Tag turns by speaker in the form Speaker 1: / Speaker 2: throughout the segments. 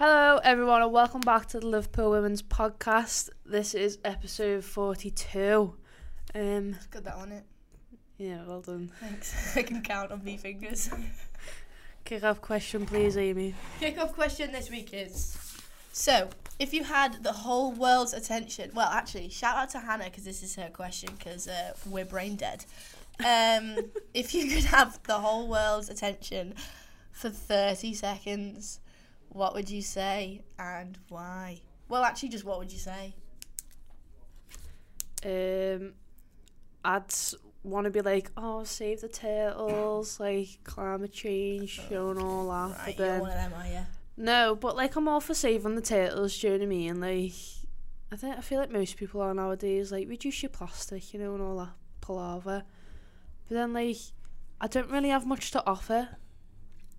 Speaker 1: Hello, everyone, and welcome back to the Liverpool Women's Podcast. This is episode 42. Um,
Speaker 2: Got that on it.
Speaker 1: yeah, well done.
Speaker 2: Thanks. I can count on my fingers.
Speaker 1: Kick off question, please, Amy.
Speaker 2: Kick-off question this week is: So, if you had the whole world's attention, well, actually, shout out to Hannah because this is her question because uh, we're brain dead. Um, if you could have the whole world's attention for thirty seconds, what would you say and why? Well, actually, just what would you say?
Speaker 1: Um, I'd want to be like, oh, save the turtles, like climate change, showing all that.
Speaker 2: Right,
Speaker 1: but then,
Speaker 2: one of them, are you?
Speaker 1: no, but like I'm all for saving the turtles. Do you know what I mean? Like, I think I feel like most people are nowadays. Like, reduce your plastic, you know, and all that palaver. But then, like, I don't really have much to offer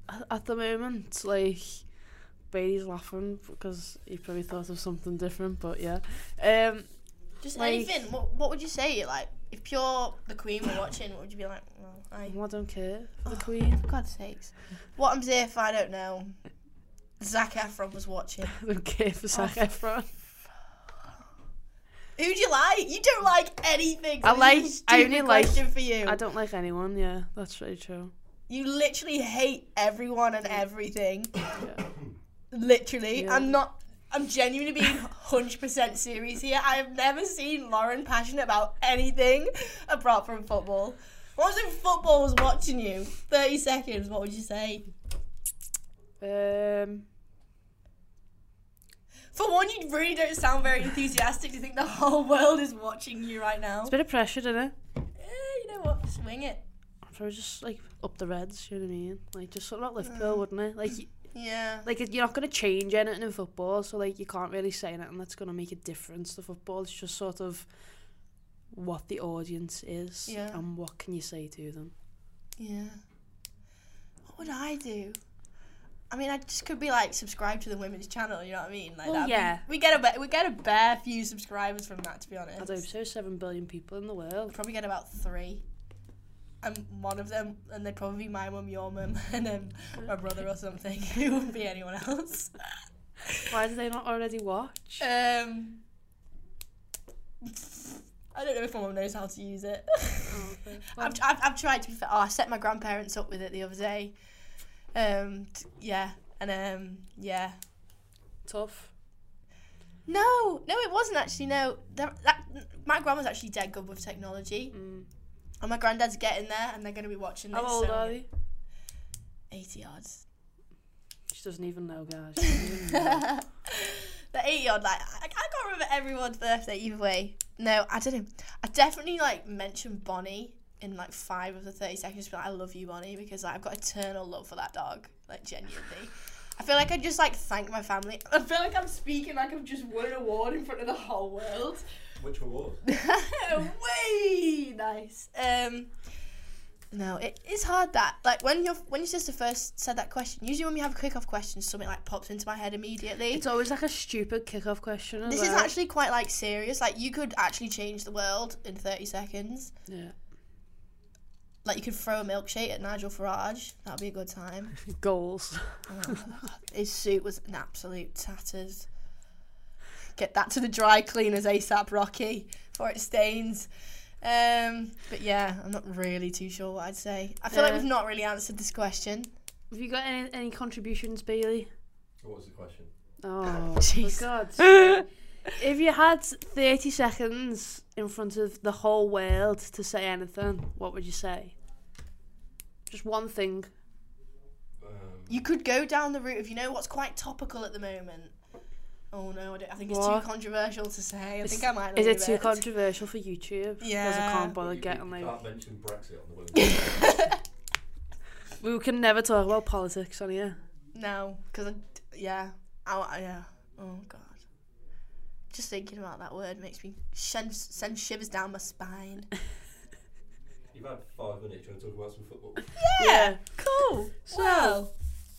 Speaker 1: at, at the moment. Like, Bailey's laughing because he probably thought of something different. But yeah, um,
Speaker 2: Just
Speaker 1: Like-
Speaker 2: anything. What, what would you say? Like, if Pure the Queen were watching, what would you be like? Well, I,
Speaker 1: I don't care for the
Speaker 2: Oh,
Speaker 1: Queen.
Speaker 2: For God's sakes. What happens if I don't know? Zac Efron was watching.
Speaker 1: I don't care for Zac
Speaker 2: Oh,
Speaker 1: Efron.
Speaker 2: Who do you like? You don't like anything. so
Speaker 1: I like-
Speaker 2: is a
Speaker 1: I only like-
Speaker 2: for you.
Speaker 1: I don't like anyone. Yeah, that's very true.
Speaker 2: You literally hate everyone and everything.
Speaker 1: Yeah.
Speaker 2: Literally.
Speaker 1: Yeah.
Speaker 2: I'm not. I'm genuinely being 100% serious here. I have never seen Lauren passionate about anything apart from football. What was if football was watching you? 30 seconds, what would you say?
Speaker 1: Um,
Speaker 2: For one, you really don't sound very enthusiastic. Do you think the whole world is watching you right now?
Speaker 1: it's a bit of pressure, isn't it?
Speaker 2: Eh, you know what? Swing it.
Speaker 1: Probably just like up the Reds. You know what I mean? Like just something like Liverpool, wouldn't it? Like,
Speaker 2: Yeah.
Speaker 1: like you're not gonna change anything in football, so like you can't really say anything that's gonna make a difference to football. It's just sort of what the audience is
Speaker 2: Yeah.
Speaker 1: and what can you say to them.
Speaker 2: Yeah. What would I do? I mean, I just could be like subscribe to the women's channel. You know what I mean? Like
Speaker 1: Well,
Speaker 2: that'd be-
Speaker 1: yeah.
Speaker 2: we get a we get a bare few subscribers from that. To be honest,
Speaker 1: I don't so. Seven billion people in the world.
Speaker 2: probably get about three. I'm one of them, and they'd probably be my mum, your mum, and then my brother or something. it wouldn't be anyone else.
Speaker 1: Why do they not already watch?
Speaker 2: Um, I don't know if my mum knows how to use it.
Speaker 1: Oh, okay.
Speaker 2: I've, I've, I've tried to be fair. Oh, I set my grandparents up with it the other day. Um, t- yeah, and um, yeah.
Speaker 1: Tough.
Speaker 2: No, no, it wasn't actually. No, that, that my grandma's actually dead good with technology,
Speaker 1: Mm.
Speaker 2: And my granddad's getting there, and they're going to be watching this.
Speaker 1: How old
Speaker 2: so-
Speaker 1: are they?
Speaker 2: Eighty odds.
Speaker 1: She doesn't even know, guys. She doesn't even know.
Speaker 2: the 80 odd, like, I, I can't remember everyone's birthday either way. No, I don't know. I definitely, like, mentioned Bonnie in, like, five of the 30 seconds, but I love you, Bonnie, because like, I've got eternal love for that dog. Like, genuinely. I feel like I just, like, thank my family. I feel like I'm speaking like I've just won an award in front of the whole world.
Speaker 3: Which award?
Speaker 2: Way nice. Um, no, it's hard that like when your when your sister first said that question. Usually when we have a kick off question, something like pops into my head immediately.
Speaker 1: It's always like a stupid kick-off question. as
Speaker 2: This is actually quite like serious. Like you could actually change the world in thirty seconds.
Speaker 1: yeah.
Speaker 2: Like you could throw a milkshake at Nigel Farage. That'd be a good time.
Speaker 1: goals.
Speaker 2: His suit was an absolute tatters. Get that to the dry cleaners ASAP, Rocky, before it stains. Um, but yeah, I'm not really too sure what I'd say. I feel like
Speaker 1: Yeah.
Speaker 2: we've not really answered this question.
Speaker 1: Have you got any, any contributions, Bailey?
Speaker 3: What was the question?
Speaker 1: Oh,
Speaker 2: Jeez.
Speaker 1: for God's If you had 30 seconds in front of the whole world to say anything, what would you say? Just one thing.
Speaker 3: Um,
Speaker 2: You could go down the route of you know what's quite topical at the moment. Oh no, I, don't, I think it's too controversial to say. I
Speaker 1: Is-
Speaker 2: think I might.
Speaker 1: Is
Speaker 2: leave
Speaker 1: it too controversial for YouTube? Because I can't bother
Speaker 3: you, you
Speaker 1: getting like.
Speaker 3: can't mention Brexit on the Willing
Speaker 1: We can never talk about politics on here.
Speaker 2: No, because yeah, I, I- yeah. Oh god. Just thinking about that word makes me send, send shivers down my spine.
Speaker 3: You've had five minutes. You want to talk about some football?
Speaker 1: Yeah.
Speaker 2: Cool.
Speaker 1: So,
Speaker 2: Well,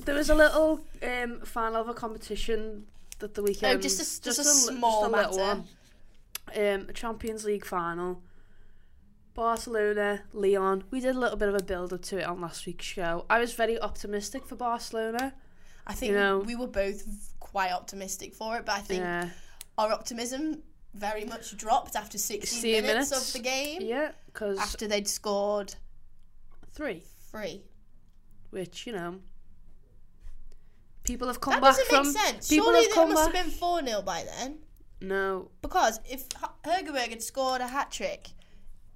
Speaker 1: There was a little um, final of a competition that the weekend.
Speaker 2: Oh, just a- just a
Speaker 1: li-
Speaker 2: small
Speaker 1: little
Speaker 2: matter.
Speaker 1: one. Um, a Champions League final. Barcelona, Lyon. We did a little bit of a build up to it on last week's show. I was very optimistic for Barcelona.
Speaker 2: I think
Speaker 1: you know-
Speaker 2: we were both quite optimistic for it, but I think
Speaker 1: Yeah.
Speaker 2: our optimism very much dropped after 60
Speaker 1: 16
Speaker 2: minutes,
Speaker 1: minutes.
Speaker 2: of the game.
Speaker 1: Yeah, because
Speaker 2: After they'd scored
Speaker 1: three,
Speaker 2: three.
Speaker 1: which you know, people have come back from.
Speaker 2: That
Speaker 1: back
Speaker 2: doesn't
Speaker 1: from.
Speaker 2: make sense.
Speaker 1: People
Speaker 2: Surely
Speaker 1: have come
Speaker 2: must
Speaker 1: back.
Speaker 2: have been 4 0 by then.
Speaker 1: No,
Speaker 2: Because if H- Hegerberg had scored a hat trick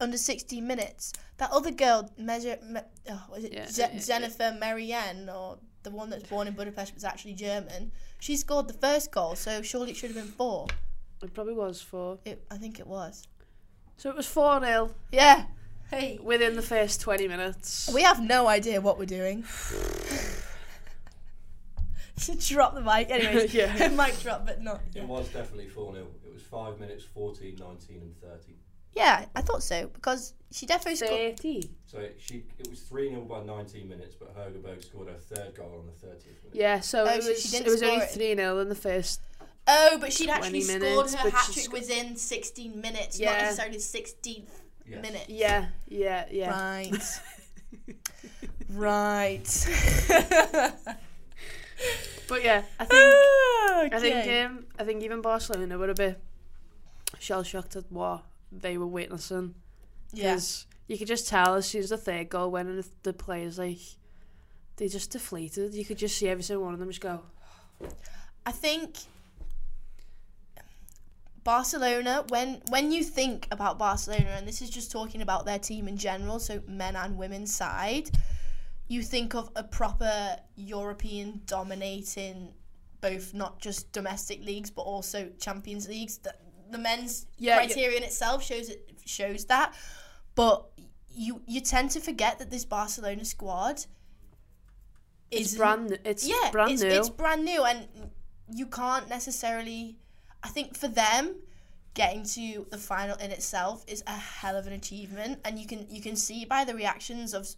Speaker 2: under 16 minutes, that other girl, measure, me, oh, was it
Speaker 1: Yeah,
Speaker 2: Je-
Speaker 1: yeah, yeah.
Speaker 2: Dzsenifer Marozsán, or the one that's born in Budapest was actually German, she scored the first goal, so surely it should have been four.
Speaker 1: it probably was four.
Speaker 2: It, I think it was.
Speaker 1: So it was four 0
Speaker 2: Yeah. Hey.
Speaker 1: within the first twenty minutes.
Speaker 2: We have no idea what we're doing. drop the mic. Anyways,
Speaker 1: Yeah.
Speaker 2: mic drop, but not.
Speaker 3: It was definitely 4 0. It was 5 minutes, 14, 19, and 30.
Speaker 2: Yeah, I thought so because she definitely scored.
Speaker 1: Thirty.
Speaker 3: So she it was 3 0 by 19 minutes, but Hegerberg scored her third goal on the 30th minute.
Speaker 1: Yeah, so
Speaker 2: Oh,
Speaker 1: it
Speaker 2: so
Speaker 1: was
Speaker 2: she
Speaker 1: it was only three 0 in the first.
Speaker 2: Oh, but she'd actually
Speaker 1: 20
Speaker 2: scored
Speaker 1: minutes,
Speaker 2: her
Speaker 1: but
Speaker 2: hat trick
Speaker 1: sc-
Speaker 2: within 16 minutes,
Speaker 1: Yeah.
Speaker 2: not necessarily 16th
Speaker 3: Yes.
Speaker 2: minute.
Speaker 1: Yeah, yeah, yeah.
Speaker 2: Right. right.
Speaker 1: But yeah, I think I think um, I think even Barcelona were a bit shell shocked at what they were witnessing.
Speaker 2: yeah.
Speaker 1: You could just tell as soon as the third goal went and the players like they just deflated. You could just see every single one of them just go.
Speaker 2: I think Barcelona when when you think about Barcelona and this is just talking about their team in general so men and women's side you think of a proper European dominating both not just domestic leagues but also Champions Leagues the, the men's
Speaker 1: Yeah, yeah.
Speaker 2: criterion itself shows it shows that but you you tend to forget that this Barcelona squad is
Speaker 1: brand. It's
Speaker 2: yeah,
Speaker 1: brand
Speaker 2: it's,
Speaker 1: new.
Speaker 2: It's brand new, and you can't necessarily. I think for them, getting to the final in itself is a hell of an achievement, and you can you can see by the reactions of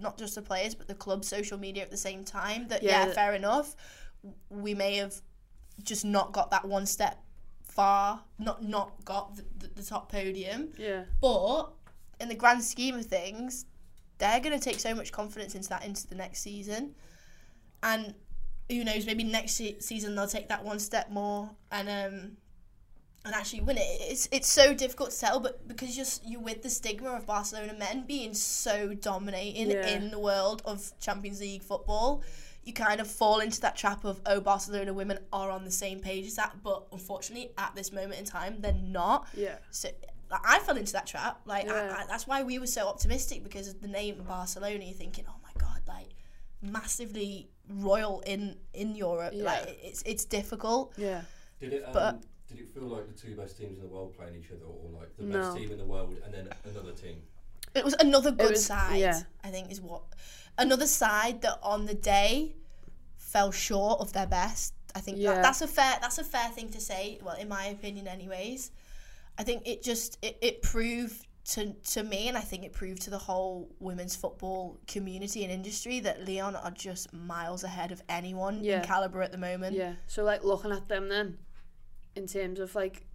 Speaker 2: not just the players but the club social media at the same time that yeah,
Speaker 1: Yeah.
Speaker 2: fair enough, we may have just not got that one step far, not not got the, the, the top podium,
Speaker 1: yeah.
Speaker 2: but in the grand scheme of things, they're going to take so much confidence into that into the next season. And who knows, maybe next se- season they'll take that one step more and um and actually win it. It's it's so difficult to tell, but because you're you're with the stigma of Barcelona men being so dominating
Speaker 1: Yeah.
Speaker 2: in the world of Champions League football, you kind of fall into that trap of oh Barcelona women are on the same page as that, but unfortunately at this moment in time they're not.
Speaker 1: Yeah.
Speaker 2: So like, I fell into that trap. Like I,
Speaker 1: Yeah.
Speaker 2: I, that's why we were so optimistic because of the name Barcelona. You're thinking, oh my god, like massively royal in in Europe.
Speaker 1: Yeah.
Speaker 2: Like it's it's difficult.
Speaker 1: Yeah.
Speaker 3: Did it, um,
Speaker 2: But-
Speaker 3: did it feel like the two best teams in the world playing each other, or like the
Speaker 1: No.
Speaker 3: best team in the world and then another team?
Speaker 2: It was another good
Speaker 1: was-
Speaker 2: side.
Speaker 1: yeah.
Speaker 2: I think is what another side that on the day fell short of their best. I think
Speaker 1: Yeah.
Speaker 2: that, that's a fair that's a fair thing to say. Well, in my opinion, anyways. I think it just it, it proved to to me, and I think it proved to the whole women's football community and industry that Lyon are just miles ahead of anyone
Speaker 1: Yeah.
Speaker 2: in caliber at the moment.
Speaker 1: Yeah. So like looking at them then, in terms of like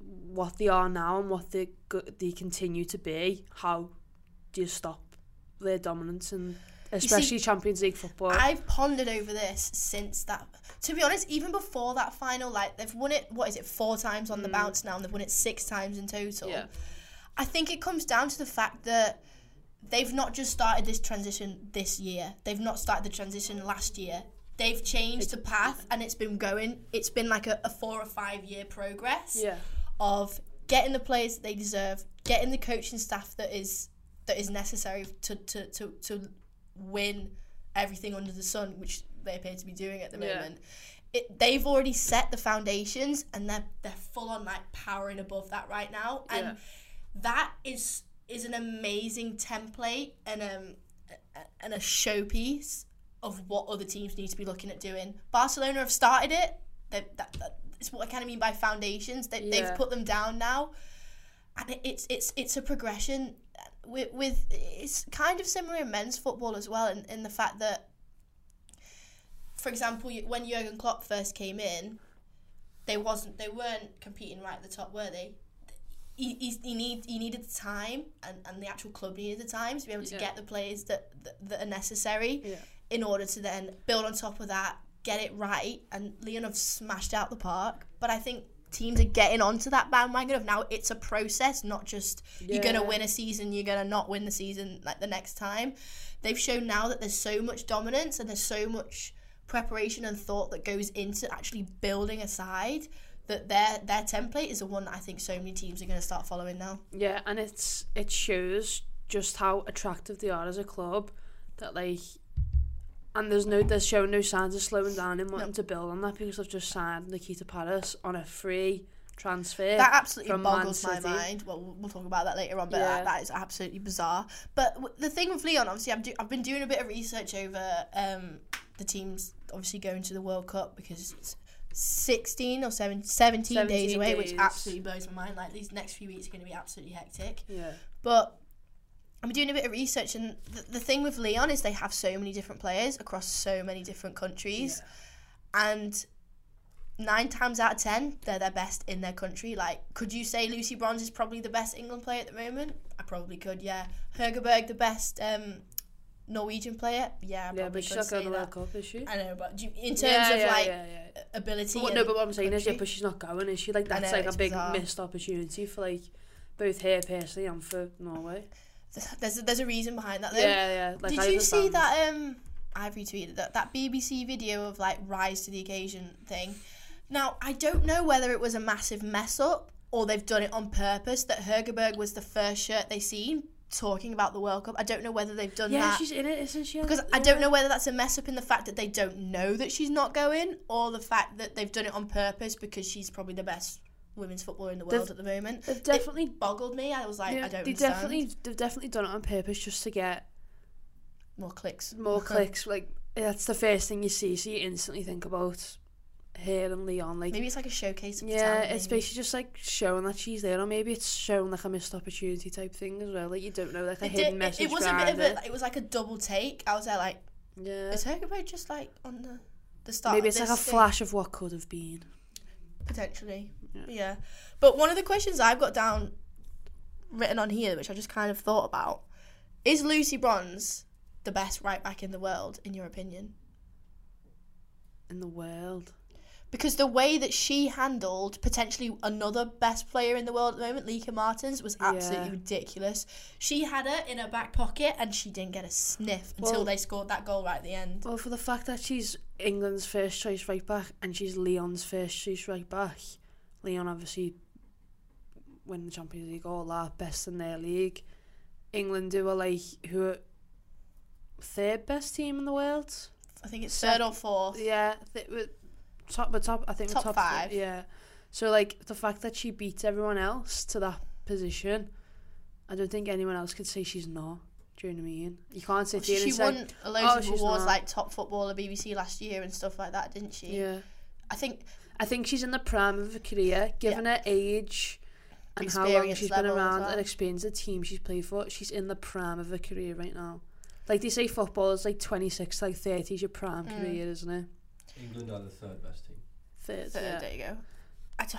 Speaker 1: what they are now and what they go- they continue to be, how do you stop their dominance and especially Champions League football?
Speaker 2: I've pondered over this since that. To be honest, even before that final, like they've won it. What is it? Four times on the bounce now, and they've won it six times in total.
Speaker 1: Mm. Yeah.
Speaker 2: I think it comes down to the fact that they've not just started this transition this year. They've not started the transition last year. They've changed the path, and it's been going. It's been like a, a four or five year progress
Speaker 1: Yeah.
Speaker 2: of getting the players that they deserve, getting the coaching staff that is that is necessary to to, to, to win everything under the sun, which they appear to be doing at the
Speaker 1: Yeah.
Speaker 2: moment. It, they've already set the foundations and they're they're full on like powering above that right now and
Speaker 1: Yeah.
Speaker 2: that is is an amazing template and um and a showpiece of what other teams need to be looking at doing. Barcelona have started it. They, that, that, it's what I kind of mean by foundations. They,
Speaker 1: Yeah.
Speaker 2: They've put them down now, and it, it's it's it's a progression. With, with it's kind of similar in men's football as well, in, in the fact that, for example, when Jurgen Klopp first came in, they wasn't they weren't competing right at the top, were they? He, he, he, need, he needed the time and, and the actual club needed the time to be able to
Speaker 1: Yeah.
Speaker 2: get the players that, that, that are necessary
Speaker 1: Yeah.
Speaker 2: In order to then build on top of that, get it right. And Lyon have smashed out the park. But I think teams are getting onto that bandwagon of now it's a process, not just you're going to win a season, you're going to not win the season like the next time. They've shown now that there's so much dominance and there's so much preparation and thought that goes into actually building a side that their their template is the one that I think so many teams are going to start following now.
Speaker 1: Yeah, and it's it shows just how attractive they are as a club. That like, and there's no there's showing no signs of slowing down and wanting to build on that because they've just signed Nikita Parris on a free transfer.
Speaker 2: That absolutely boggles my mind. Well, we'll- talk about that later on, but
Speaker 1: Yeah.
Speaker 2: that, that is absolutely bizarre. But w- the thing with Lyon, obviously, I've, do- I've been doing a bit of research over um, the teams obviously going to the World Cup because it's 16 or 17, 17, days
Speaker 1: 17
Speaker 2: away, which absolutely blows my mind. Like, these next few weeks are going to be absolutely hectic.
Speaker 1: Yeah,
Speaker 2: But I'm doing a bit of research, and the, the thing with Lyon is they have so many different players across so many different countries, and nine times out of ten, they're their best in their country. Like, could you say Lucy Bronze is probably the best England player at the moment? I probably could, yeah. Hegerberg, the best um, Norwegian player? Yeah, I
Speaker 1: yeah,
Speaker 2: probably
Speaker 1: but she's not going to the. World Cup, is she?
Speaker 2: I know, but do you, in terms
Speaker 1: yeah,
Speaker 2: of
Speaker 1: yeah,
Speaker 2: like
Speaker 1: yeah, yeah.
Speaker 2: ability,
Speaker 1: But, no, but what I'm saying is, yeah, but she's not going, is she? Like that's
Speaker 2: know,
Speaker 1: like a big
Speaker 2: bizarre.
Speaker 1: missed opportunity for like both her personally and for Norway.
Speaker 2: there's a, there's a reason behind that. Though.
Speaker 1: Yeah, yeah. Like,
Speaker 2: Did
Speaker 1: I
Speaker 2: you see that? Um, I've retweeted that that BBC video of like rise to the occasion thing. Now I don't know whether it was a massive mess up or they've done it on purpose. That Hegerberg was the first shirt they seen talking about the World Cup. I don't know whether they've done
Speaker 1: Yeah,
Speaker 2: that
Speaker 1: she's in it, isn't she?
Speaker 2: because I don't know whether that's a mess up in the fact that they don't know that she's not going, or the fact that they've done it on purpose because she's probably the best women's football in the world
Speaker 1: They've-
Speaker 2: at the moment.
Speaker 1: they've
Speaker 2: It
Speaker 1: definitely-
Speaker 2: boggled me. I was like, I don't
Speaker 1: they
Speaker 2: understand.
Speaker 1: definitely they've definitely done it on purpose just to get
Speaker 2: more clicks.
Speaker 1: more clicks. Like that's the first thing you see, so you instantly think about her and Lyon. Like
Speaker 2: Maybe it's like a showcase of
Speaker 1: yeah,
Speaker 2: talent,
Speaker 1: it's basically just like showing that she's there, or maybe it's showing like a missed opportunity type thing as well. Like you don't know, like a
Speaker 2: It,
Speaker 1: hidden
Speaker 2: did,
Speaker 1: message
Speaker 2: it was a bit of
Speaker 1: it.
Speaker 2: a, it was like a double take. I was there like,
Speaker 1: Yeah,
Speaker 2: is Hegerberg just like on the the start?
Speaker 1: maybe it's like a
Speaker 2: thing?
Speaker 1: flash of what could have been.
Speaker 2: Potentially.
Speaker 1: Yeah.
Speaker 2: Yeah. But one of the questions I've got down written on here, which I just kind of thought about, is Lucy Bronze the best right back in the world, in your opinion?
Speaker 1: in the world.
Speaker 2: Because the way that she handled potentially another best player in the world at the moment, Lieke Martens, was absolutely
Speaker 1: Yeah.
Speaker 2: ridiculous. She had her in her back pocket and she didn't get a sniff until
Speaker 1: Well-
Speaker 2: they scored that goal right at the end.
Speaker 1: Well, for the fact that she's England's first choice right back and she's Lyon's first choice right back, Lyon obviously win the Champions League all that, best in their league. England who are like who are third best team in the world.
Speaker 2: I think it's
Speaker 1: Sec-
Speaker 2: third or fourth.
Speaker 1: Yeah, th- we're top, we're top. I think
Speaker 2: Top
Speaker 1: top
Speaker 2: five.
Speaker 1: Three, yeah. So like the fact that she beats everyone else to that position, I don't think anyone else could say she's not. Do you know what I mean? You can't sit here
Speaker 2: She
Speaker 1: and say,
Speaker 2: won a load
Speaker 1: "Oh,
Speaker 2: of awards
Speaker 1: not."
Speaker 2: like top footballer BBC last year and stuff like that, didn't she?
Speaker 1: yeah.
Speaker 2: I think
Speaker 1: I think she's in the prime of her career, given her age and how long she's been around
Speaker 2: well.
Speaker 1: and experience the team she's played for. She's in the prime of her career right now. Like they say, football is like 26 like 30 is your prime
Speaker 2: Mm.
Speaker 1: career, isn't it?
Speaker 3: England are the third best team.
Speaker 1: Third,
Speaker 2: third,
Speaker 1: yeah.
Speaker 2: there you go. I d-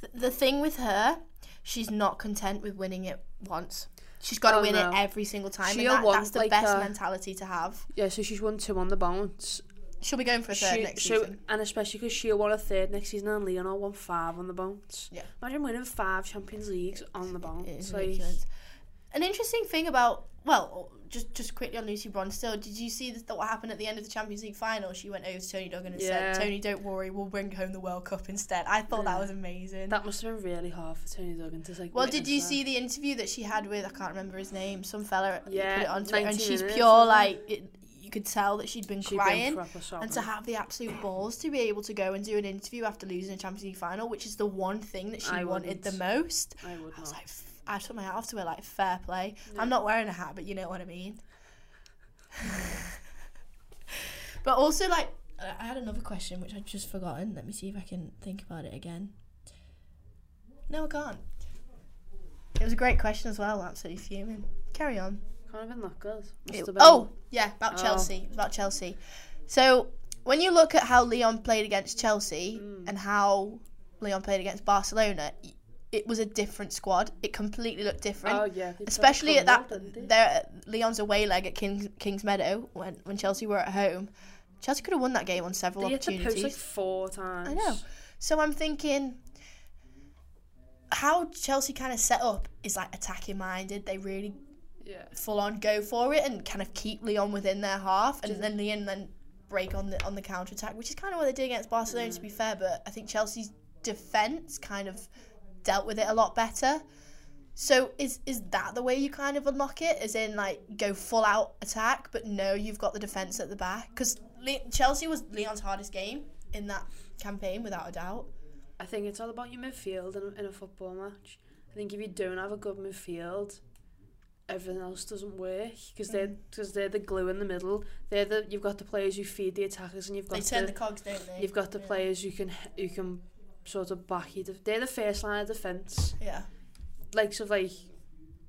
Speaker 2: the, the thing with her, she's not content with winning it once. She's got to
Speaker 1: Oh,
Speaker 2: win
Speaker 1: no.
Speaker 2: it every single time,
Speaker 1: She'll
Speaker 2: and that, that's the
Speaker 1: like,
Speaker 2: best
Speaker 1: uh,
Speaker 2: mentality to have.
Speaker 1: Yeah, so she's won two on the bounce.
Speaker 2: She'll be going for a third
Speaker 1: She,
Speaker 2: next
Speaker 1: so,
Speaker 2: season.
Speaker 1: and especially because she'll want a third next season and Lyon won five on the bounce.
Speaker 2: Yeah.
Speaker 1: Imagine winning five Champions Leagues on the bounce.
Speaker 2: It is
Speaker 1: like,
Speaker 2: ridiculous. An interesting thing about well, just just quickly on Lucy Bronze. Still, did you see that what happened at the end of the Champions League final? She went over to Toni Duggan and
Speaker 1: Yeah.
Speaker 2: said, "Toni, don't worry, we'll bring home the World Cup instead." I thought that was amazing.
Speaker 1: That must have been really hard for Toni Duggan to like.
Speaker 2: well, did you
Speaker 1: that.
Speaker 2: see the interview that she had with I can't remember his name, some fella
Speaker 1: Yeah,
Speaker 2: put it on Twitter, and she's
Speaker 1: minutes,
Speaker 2: pure like it, you could tell that she'd been
Speaker 1: She'd been
Speaker 2: crying,
Speaker 1: proper
Speaker 2: and to have the absolute balls to be able to go and do an interview after losing a Champions League final, which is the one thing that she
Speaker 1: I
Speaker 2: wanted the
Speaker 1: wouldn't.
Speaker 2: most.
Speaker 1: I would
Speaker 2: I was
Speaker 1: not.
Speaker 2: like, I took my hat off to her, like, fair play. I'm not wearing a hat, but you know what I mean. but also, like, I had another question which I'd just forgotten. Let me see if I can think about it again. No, I can't. It was a great question as well. Absolutely fuming. Carry on.
Speaker 1: Can't been that good.
Speaker 2: It- oh, yeah, about
Speaker 1: Oh.
Speaker 2: Chelsea. About Chelsea. So when you look at how Lyon played against Chelsea
Speaker 1: Mm.
Speaker 2: and how Lyon played against Barcelona, it was a different squad. It completely looked different.
Speaker 1: Oh, yeah,
Speaker 2: especially at that their Lyon's away leg at Kings Kings Meadow when when Chelsea were at home. Chelsea could have won that game on several
Speaker 1: They
Speaker 2: opportunities.
Speaker 1: post like four times.
Speaker 2: I know. So I'm thinking how Chelsea kind of set up is like attacking minded. They really
Speaker 1: Yeah.
Speaker 2: full on go for it and kind of keep Lyon within their half, and then Lyon then break on the on the counter attack, which is kind of what they did against Barcelona. To be fair, but I think Chelsea's defense kind of dealt with it a lot better. So is is that the way you kind of unlock it? As in like go full out attack, but no, you've got the defense at the back because Le- Chelsea was Lyon's hardest game in that campaign without a doubt.
Speaker 1: I think it's all about your midfield in a, in a football match. I think if you don't have a good midfield, everything else doesn't work because they're
Speaker 2: Mm.
Speaker 1: because they're the glue in the middle. They're the you've got the players who feed the attackers, and you've got
Speaker 2: They turn
Speaker 1: the,
Speaker 2: the cogs, don't they?
Speaker 1: you've got the
Speaker 2: Yeah.
Speaker 1: players who can who can sort of back. They're the first line of defence.
Speaker 2: Yeah.
Speaker 1: Like of like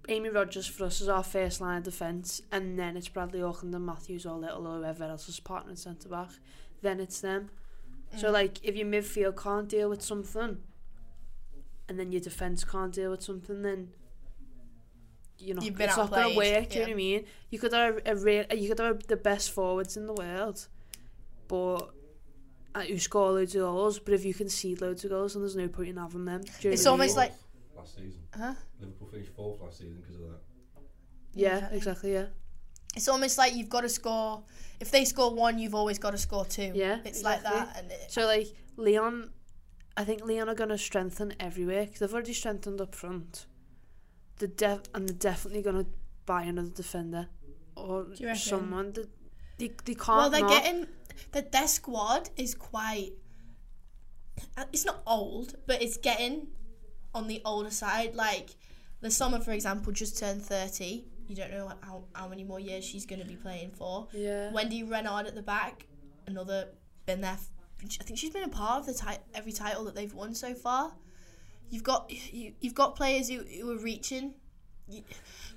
Speaker 1: Amy Rodgers for us is our first line of defence, and then it's Bradley Auckland and Matthews or Little or whoever else is partner centre back. Then it's them.
Speaker 2: Mm.
Speaker 1: So like if your midfield can't deal with something, and then your defence can't deal with something, then you know it's not going to work. Do you know what. I mean? You could have a, real, you could have the best forwards in the world, but. Uh, who score loads of goals, but if you can see loads of goals, then there's no point in having them. Do you know
Speaker 2: It's
Speaker 1: what
Speaker 2: almost
Speaker 1: mean?
Speaker 2: like
Speaker 3: last season.
Speaker 2: Huh?
Speaker 3: Liverpool finished fourth last season because of that.
Speaker 1: yeah, exactly, yeah.
Speaker 2: it's almost like you've got to score. If they score one, you've always got to score two.
Speaker 1: Yeah,
Speaker 2: it's like that. And it,
Speaker 1: So like Lyon, I think Lyon are gonna strengthen everywhere because they've already strengthened up front. The def and they're definitely gonna buy another defender or someone. That they they can't.
Speaker 2: well, they're
Speaker 1: not.
Speaker 2: getting that their squad is quite. uh, It's not old, but it's getting on the older side. Like Le Sommer, for example, just turned thirty. You don't know how, how many more years she's going to be playing for.
Speaker 1: Yeah.
Speaker 2: Wendie Renard at the back, another been there. f- I think she's been a part of the ti- every title that they've won so far. You've got you, you've got players who, who are reaching.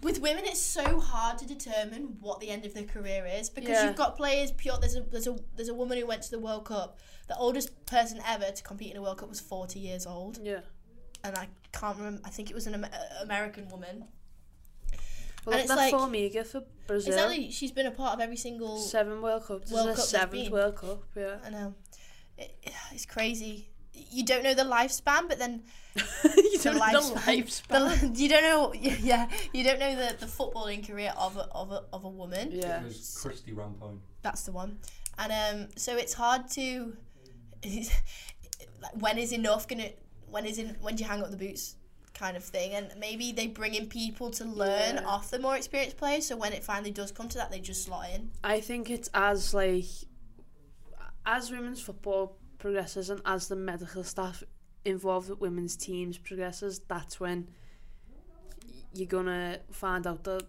Speaker 2: With women, it's so hard to determine what the end of their career is because
Speaker 1: Yeah.
Speaker 2: you've got players. Pure, there's a there's a there's a woman who went to the World Cup. The oldest person ever to compete in a World Cup was 40 years old,
Speaker 1: Yeah.
Speaker 2: and I can't remember. I think it was an Amer- American woman.
Speaker 1: Well,
Speaker 2: And it's like-
Speaker 1: Formiga for Brazil.
Speaker 2: Exactly, she's been a part of every single
Speaker 1: Seven World Cups.
Speaker 2: World Cup
Speaker 1: seventh. World Cup. Yeah.
Speaker 2: I know. It, it's crazy. You don't know the lifespan, but then
Speaker 1: you
Speaker 2: the
Speaker 1: don't know
Speaker 2: lifespan.
Speaker 1: the lifespan.
Speaker 2: the- you don't know. Yeah, you don't know the, the footballing career of a, of a, of a woman.
Speaker 1: Yeah.
Speaker 3: It was Christie Rampone.
Speaker 2: That's the one. And um, so it's hard to. like, when is enough gonna? When is in? When do you hang up the boots? Kind of thing, and maybe they bring in people to learn
Speaker 1: Yeah.
Speaker 2: off the more experienced players. So when it finally does come to that, they just slot in.
Speaker 1: I think it's as like as women's football progresses and as the medical staff involved with women's teams progresses, that's when you're gonna find out the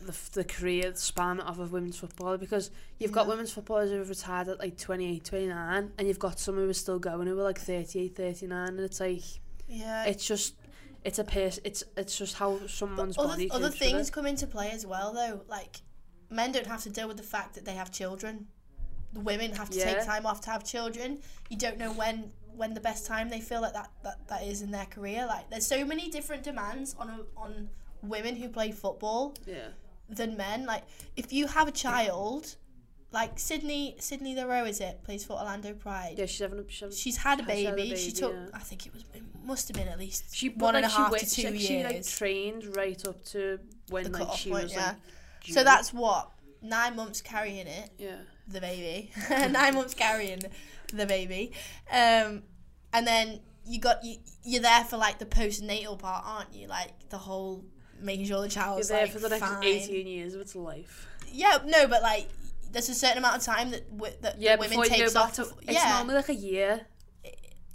Speaker 1: the, the career span of a women's footballer because you've got women's footballers who have retired at like 28, 29 and you've got some who are still going who are like 38, 39 and it's like
Speaker 2: Yeah.
Speaker 1: it's just it's a pace it's it's just how someone's
Speaker 2: other,
Speaker 1: body
Speaker 2: other
Speaker 1: with
Speaker 2: things come into play as well though like men don't have to deal with the fact that they have children. The women have to take time off to have children. You don't know when when the best time they feel like that, that that is in their career like there's so many different demands on a, on women who play football
Speaker 1: yeah
Speaker 2: than men like if you have a child like Sydney Sydney Leroux is it plays for Orlando Pride.
Speaker 1: Yeah, she's having a. She's, having,
Speaker 2: She's had a
Speaker 1: has had
Speaker 2: baby. She took.
Speaker 1: yeah.
Speaker 2: I think it was. It must have been at least
Speaker 1: She
Speaker 2: one and a half
Speaker 1: wait-
Speaker 2: to two
Speaker 1: she,
Speaker 2: years.
Speaker 1: She like trained right up to when
Speaker 2: the
Speaker 1: like she
Speaker 2: point,
Speaker 1: was
Speaker 2: yeah.
Speaker 1: like.
Speaker 2: so that's what nine months carrying it.
Speaker 1: yeah.
Speaker 2: the baby. Nine months carrying the baby. Um, and then you got you you're there for like the postnatal part, aren't you? Like the whole making sure the
Speaker 1: You're there
Speaker 2: like
Speaker 1: for the next
Speaker 2: fine.
Speaker 1: eighteen years of its life.
Speaker 2: Yeah, no, but like there's a certain amount of time that w- that
Speaker 1: Yeah,
Speaker 2: women
Speaker 1: before you go
Speaker 2: takes off.
Speaker 1: to. It's
Speaker 2: yeah,
Speaker 1: normally like a year.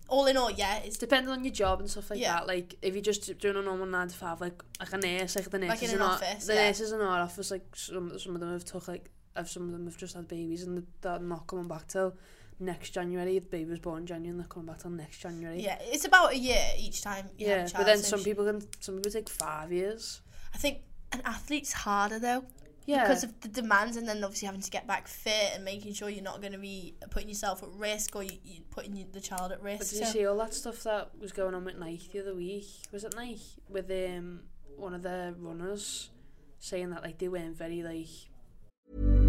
Speaker 2: All in all, yeah, it's
Speaker 1: depending on your job and stuff like
Speaker 2: Yeah.
Speaker 1: that. Like if you're just doing a normal nine to five, like like a nurse, like the
Speaker 2: Like
Speaker 1: nurses
Speaker 2: in an
Speaker 1: our
Speaker 2: office,
Speaker 1: the
Speaker 2: yeah.
Speaker 1: nurses in our office, like some some of them have took like, if some of them have just had babies and they're not coming back till next January. The baby was born in January and they're coming back till next January.
Speaker 2: yeah, it's about a year each time. Have
Speaker 1: yeah. But then
Speaker 2: so
Speaker 1: some people can some people take five years.
Speaker 2: I think an athlete's harder though.
Speaker 1: Yeah.
Speaker 2: Because of the demands, and then obviously having to get back fit and making sure you're not going to be putting yourself at risk or you, you putting the child at risk.
Speaker 1: But did you see all that stuff that was going on with Nike the other week? Was it Nike with um one of the runners saying that like they weren't very like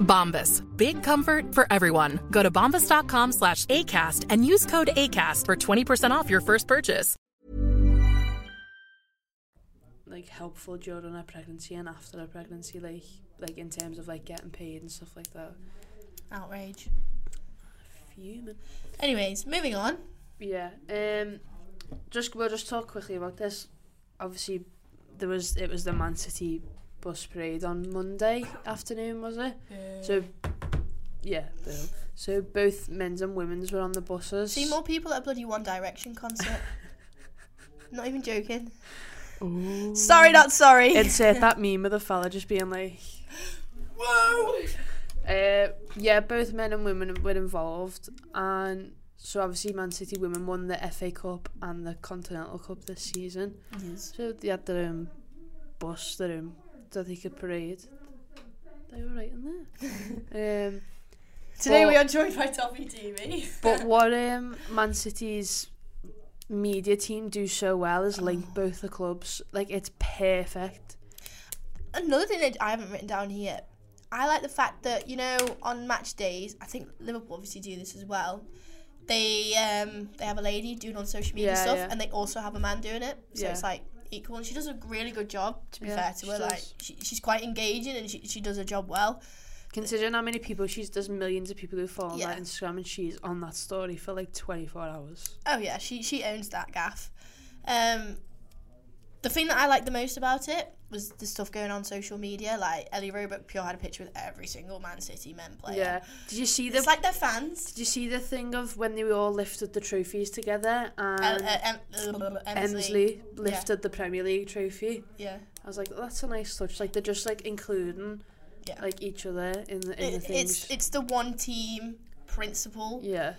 Speaker 4: Bombas. Big comfort for everyone. Go to bombas.com slash ACAST and use code ACAST for 20% off your first purchase.
Speaker 1: like helpful during a pregnancy and after her pregnancy, like like in terms of like getting paid and stuff like that.
Speaker 2: Outrage.
Speaker 1: Fuming.
Speaker 2: Anyways, moving on.
Speaker 1: Yeah. Um. Just we'll just talk quickly about this. Obviously, there was it was the Man City bus parade on Monday afternoon, was it? Yeah. So. Yeah. Bill. So both men's and women's were on the buses.
Speaker 2: See more people at a bloody One Direction concert. not even joking. Sorry, not sorry.
Speaker 1: Insert that meme of the fella just being like,
Speaker 2: Whoa!
Speaker 1: Uh, yeah, both men and women were involved, and so obviously Man City women won the FA Cup and the Continental Cup this season.
Speaker 2: Yes.
Speaker 1: So they had their own bus, their own that he could parade. They were right in there. um,
Speaker 2: Today
Speaker 1: but-
Speaker 2: we are joined by Toffee TV.
Speaker 1: But what um, Man City's media team do so well is link both the clubs. Like it's perfect.
Speaker 2: Another thing that I haven't written down here, I like the fact that you know on match days, I think Liverpool obviously do this as well. They um they have a lady doing all social media
Speaker 1: Yeah,
Speaker 2: stuff,
Speaker 1: yeah.
Speaker 2: and they also have a man doing it. So
Speaker 1: Yeah.
Speaker 2: it's like equal, and she does a really good job. To be
Speaker 1: Yeah,
Speaker 2: fair to her, like she, she's quite engaging and she she does her job well.
Speaker 1: Considering how many people she's there's millions of people who follow
Speaker 2: Yeah.
Speaker 1: that Instagram and she's on that story for like 24 hours.
Speaker 2: Oh yeah, she she owns that gaff. Um, the thing that I liked the most about it was the stuff going on social media. Like Ellie Roebuck Pure had a picture with every single Man City men player.
Speaker 1: Yeah. Did you see the
Speaker 2: It's like they're fans.
Speaker 1: Did you see the thing of when they all lifted the trophies together
Speaker 2: Uh,
Speaker 1: and
Speaker 2: uh, em- uh,
Speaker 1: Emsley
Speaker 2: Yeah.
Speaker 1: lifted the Premier League trophy?
Speaker 2: Yeah.
Speaker 1: I was like, that's a nice touch. Like they're just like including
Speaker 2: Yeah.
Speaker 1: like each other in the in the things.
Speaker 2: it's it's the one team principle.
Speaker 1: yeah.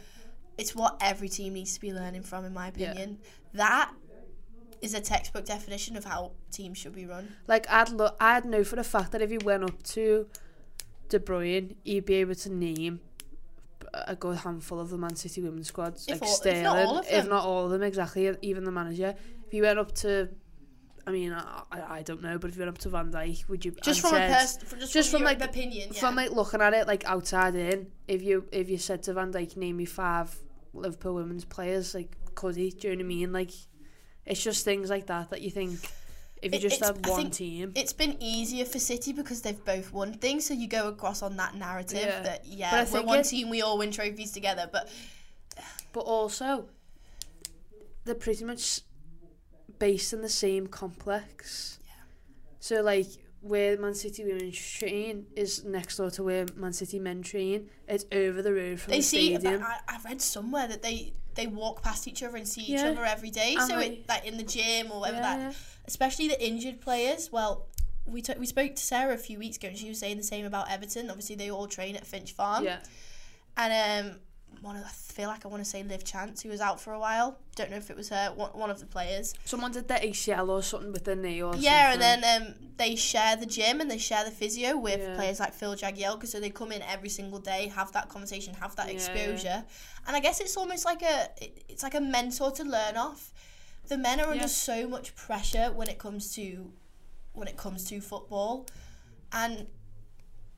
Speaker 2: It's what every team needs to be learning from, in my
Speaker 1: Yeah.
Speaker 2: opinion. That is a textbook definition of how teams should be run.
Speaker 1: Like I'd lo- I'd know for a fact that if you went up to De Bruyne, he'd be able to name a good handful of the Man City women's squads,
Speaker 2: If
Speaker 1: like
Speaker 2: all- if
Speaker 1: Sterling,
Speaker 2: not all of
Speaker 1: if not all of them, exactly. Even the manager. If you went up to, I mean, I, I don't know, but if you went up to Van Dijk, would you
Speaker 2: Just from a
Speaker 1: said-
Speaker 2: pers- from- just from your opinion,
Speaker 1: from like looking at it like outside in, if you if you said to Van Dijk, name me five Liverpool women's players, like could he? Do you know what I mean? Like, it's just things like that that you think if you
Speaker 2: It-
Speaker 1: just had one team.
Speaker 2: It's been easier for City because they've both won things, so you go across on that narrative
Speaker 1: Yeah.
Speaker 2: that yeah, we're one team, we all win trophies together. But
Speaker 1: but also they're pretty much based in the same complex. Yeah. So like where Man City women train is next door to where Man City men train. It's over the road from
Speaker 2: they
Speaker 1: the
Speaker 2: see.
Speaker 1: stadium.
Speaker 2: I, I read somewhere that they they walk past each other and see each
Speaker 1: Yeah.
Speaker 2: other every day.
Speaker 1: And
Speaker 2: so
Speaker 1: like-
Speaker 2: it, like in the gym or whatever
Speaker 1: Yeah,
Speaker 2: that, especially the injured players. Well. We, t- we spoke to Sarah a few weeks ago and she was saying the same about Everton. Obviously, they all train at Finch Farm.
Speaker 1: Yeah.
Speaker 2: And um, one of, I feel like I want to say Liv Chance, who was out for a while. Don't know if it was her, one, one of the players.
Speaker 1: Someone did their ACL or something with their knee or
Speaker 2: Yeah,
Speaker 1: something.
Speaker 2: and then um, they share the gym and they share the physio with
Speaker 1: Yeah.
Speaker 2: players like Phil Jagielka, so they come in every single day, have that conversation, have that
Speaker 1: Yeah,
Speaker 2: exposure, and I guess it's almost like a it's like a mentor to learn off. The men are under so much pressure when it comes to when it comes to football, and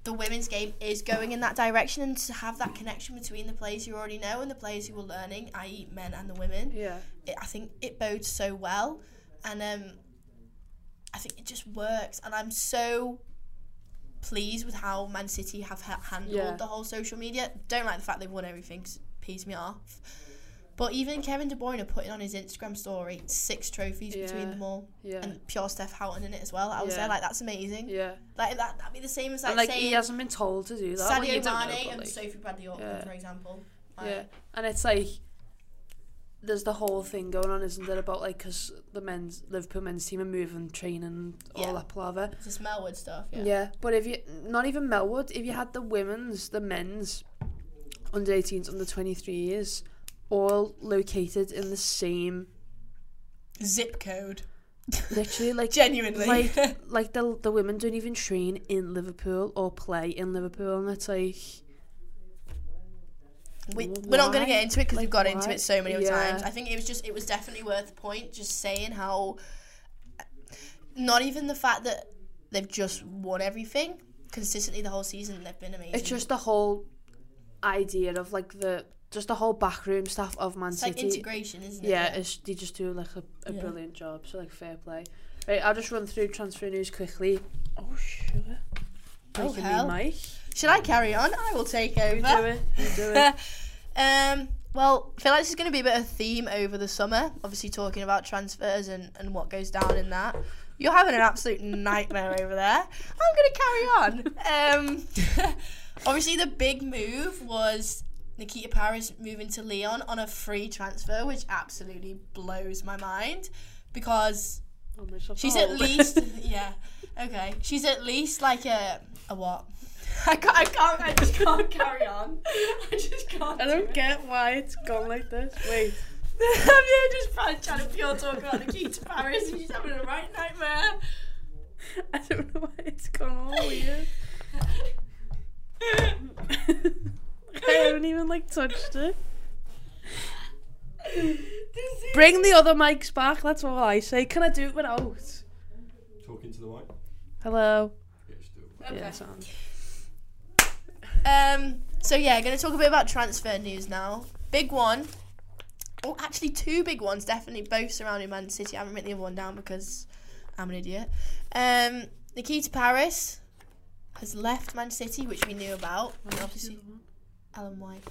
Speaker 2: the women's game is going in that direction, and to have that connection between the players you already know and the players who are learning, i.e., men and the women,
Speaker 1: Yeah.
Speaker 2: it, I think it bodes so well, and um, I think it just works, and I'm so pleased with how Man City have ha- handled
Speaker 1: Yeah.
Speaker 2: the whole social media. Don't like the fact they've won everything; 'cause it pees me off. But even Kevin De Bruyne are putting on his Instagram story six trophies between them all,
Speaker 1: Yeah.
Speaker 2: and pure Steph Houghton in it as well. I was
Speaker 1: Yeah.
Speaker 2: there like that's amazing.
Speaker 1: Yeah.
Speaker 2: like that. That'd be the same as like,
Speaker 1: and like
Speaker 2: saying
Speaker 1: he hasn't been told to do that. Well,
Speaker 2: Sadio
Speaker 1: don't know,
Speaker 2: and
Speaker 1: like,
Speaker 2: Sophie Bradley
Speaker 1: yeah.
Speaker 2: for example. Like,
Speaker 1: Yeah, and it's like there's the whole thing going on, isn't there, about like because the men's Liverpool men's team are moving, and training, and all
Speaker 2: Yeah.
Speaker 1: that palaver.
Speaker 2: It's the Melwood stuff. Yeah.
Speaker 1: Yeah. but if you not even Melwood, if you had the women's, the men's, under 18s, under 23s, all located in the same
Speaker 2: Zip code.
Speaker 1: literally like
Speaker 2: Genuinely.
Speaker 1: like like the the women don't even train in Liverpool or play in Liverpool, and it's like.
Speaker 2: We, we're not going to get into it because we've
Speaker 1: Like,
Speaker 2: got into it so many
Speaker 1: Yeah.
Speaker 2: times. I think it was just it was definitely worth the point. Just saying how, not even the fact that they've just won everything consistently the whole season. They've been amazing.
Speaker 1: It's just the whole idea of like the just the whole backroom staff of Man
Speaker 2: It's
Speaker 1: City.
Speaker 2: like integration, isn't it?
Speaker 1: Yeah,
Speaker 2: Yeah.
Speaker 1: It's, they just do like a, a
Speaker 2: Yeah.
Speaker 1: brilliant job. So like fair play. Right, I'll just run through transfer news quickly. Oh sure.
Speaker 2: Oh, hell. Should I carry on? I will take over.
Speaker 1: You do it. You do it.
Speaker 2: um, well, I feel like this is going to be a bit of a theme over the summer. Obviously, talking about transfers and, and what goes down in that. You're having an absolute nightmare over there. I'm going to carry on. Um, obviously, the big move was Nikita Parris moving to Lyon on a free transfer, which absolutely blows my mind because
Speaker 1: Oh,
Speaker 2: she's at least yeah okay she's at least like a a what I can't I can't I just can't carry on I just can't
Speaker 1: I don't get why it's gone like this. Wait.
Speaker 2: I'm here just trying, trying to pure talk about Nikita Parris and she's having a right nightmare
Speaker 1: I don't know why it's gone all weird. I haven't even like touched it. Bring the other mics back. That's all I say. Can I do it without?
Speaker 3: Talking to the mic.
Speaker 1: Hello.
Speaker 3: Yeah, just do.
Speaker 2: Okay.
Speaker 1: Yeah, sound.
Speaker 2: Um. So yeah, going to talk a bit about transfer news now. Big one. Oh, actually, two big ones. Definitely both surrounding Man City. I haven't written the other one down because I'm an idiot. Um. Nikita Parris has left Man City, which we knew about. And obviously, Ellen White.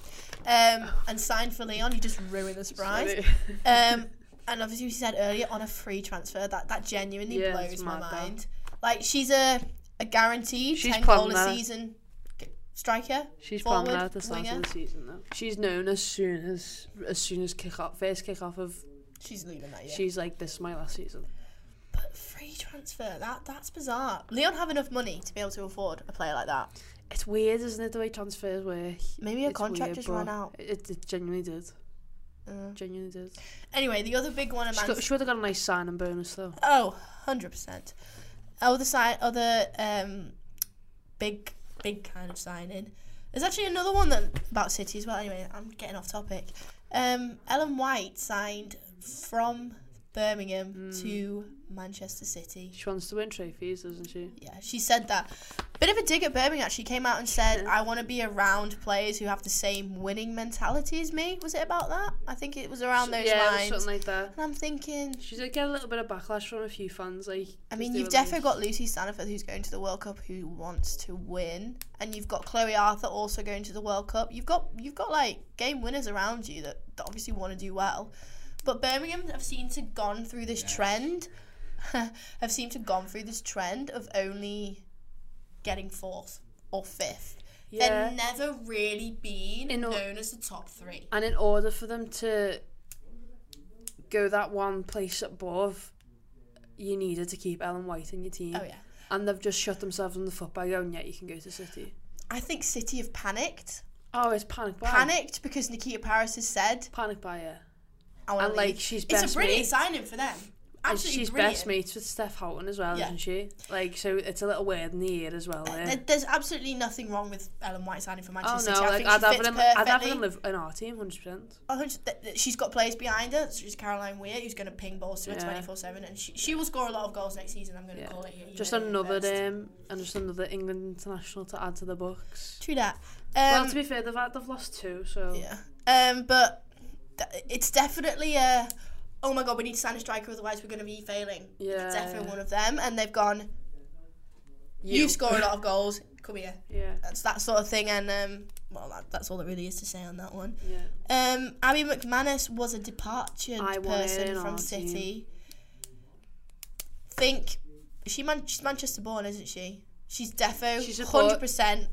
Speaker 2: Um. And signed for Lyon. You just ruined the surprise. um. And obviously, we said earlier on a free transfer. That that genuinely
Speaker 1: Yeah,
Speaker 2: blows my
Speaker 1: that.
Speaker 2: mind. Like she's a a guaranteed
Speaker 1: She's
Speaker 2: ten goal a season striker.
Speaker 1: She's
Speaker 2: forward,
Speaker 1: at the start
Speaker 2: winger.
Speaker 1: of the season though. She's known as soon as as soon as kick off first kick off of
Speaker 2: She's leaving that year.
Speaker 1: she's like this is my last season.
Speaker 2: Free transfer, that that's bizarre. Lyon have enough money to be able to afford a player like that.
Speaker 1: It's weird, isn't it, the way transfers work?
Speaker 2: Maybe a
Speaker 1: It's
Speaker 2: contract
Speaker 1: weird,
Speaker 2: just ran out.
Speaker 1: It, it genuinely did.
Speaker 2: Uh.
Speaker 1: Genuinely did.
Speaker 2: Anyway, the other big one
Speaker 1: She, got, she would have got a nice signing bonus though.
Speaker 2: Oh, 100%. Other side, other um, big, big kind of signing. There's actually another one that about City as well. Anyway, I'm getting off topic. Um, Ellen White signed from Birmingham hmm. to Manchester City.
Speaker 1: She wants to win trophies, doesn't she?
Speaker 2: Yeah, she said that. Bit of a dig at Birmingham. Actually, She came out and said, "I want to be around players who have the same winning mentality as me." Was it about that? I think it was around those
Speaker 1: yeah,
Speaker 2: lines.
Speaker 1: something like that.
Speaker 2: and I'm thinking,
Speaker 1: She's like get a little bit of backlash from a few fans. Like,
Speaker 2: I mean, you've definitely
Speaker 1: like-
Speaker 2: got Lucy Staniforth who's going to the World Cup who wants to win, and you've got Chloe Arthur also going to the World Cup. You've got you've got like game winners around you that, that obviously want to do well, but Birmingham have seemed to gone through this trend, have seemed to gone through this trend of only getting fourth or fifth.
Speaker 1: Yeah.
Speaker 2: They've never really been
Speaker 1: In o-
Speaker 2: known as the top three.
Speaker 1: And in order for them to go that one place above, you needed to keep Ellen White in your team.
Speaker 2: Oh yeah.
Speaker 1: And they've just shot themselves in the foot by going, yeah, you can go to City.
Speaker 2: I think City have panicked.
Speaker 1: Oh, it's panic buy.
Speaker 2: Panicked because Nikita Parris has said,
Speaker 1: Panic buy, yeah.
Speaker 2: I want
Speaker 1: And, like, she's best It's
Speaker 2: a brilliant signing for them.
Speaker 1: And
Speaker 2: Absolutely
Speaker 1: she's
Speaker 2: brilliant.
Speaker 1: best mates with Steph Houghton as well,
Speaker 2: Yeah.
Speaker 1: isn't she? Like, so it's a little weird in the ear as well. There-
Speaker 2: There's absolutely nothing wrong with Ellen White signing for
Speaker 1: Oh
Speaker 2: Manchester
Speaker 1: no!
Speaker 2: City. I
Speaker 1: Like
Speaker 2: think
Speaker 1: I'd
Speaker 2: she
Speaker 1: have
Speaker 2: fits
Speaker 1: them. I'd have
Speaker 2: perfectly.
Speaker 1: live in our team, hundred percent.
Speaker 2: I think that- that She's got players behind her. She's Caroline Weir, who's going to ping balls to her
Speaker 1: Yeah.
Speaker 2: 24 7, and she, she will score a lot of goals next season. I'm going to call it here.
Speaker 1: Just another um, and just another England international to add to the books.
Speaker 2: True that.
Speaker 1: well,
Speaker 2: Um,
Speaker 1: to be fair, they've had, they've lost two, so
Speaker 2: Yeah. Um, but it's definitely a. Oh my god, we need to sign a striker, otherwise we're going to be failing.
Speaker 1: Yeah.
Speaker 2: It's definitely one of them, and they've gone. You,
Speaker 1: You.
Speaker 2: score a lot of goals. Come here.
Speaker 1: Yeah.
Speaker 2: That's that sort of thing, and um, well, that, that's all that really is to say on that one.
Speaker 1: Yeah.
Speaker 2: Um, Abbie McManus was a departure
Speaker 1: I want her
Speaker 2: person from City. Think she man- she's Manchester born, isn't she? She's defo.
Speaker 1: She's a
Speaker 2: hundred percent.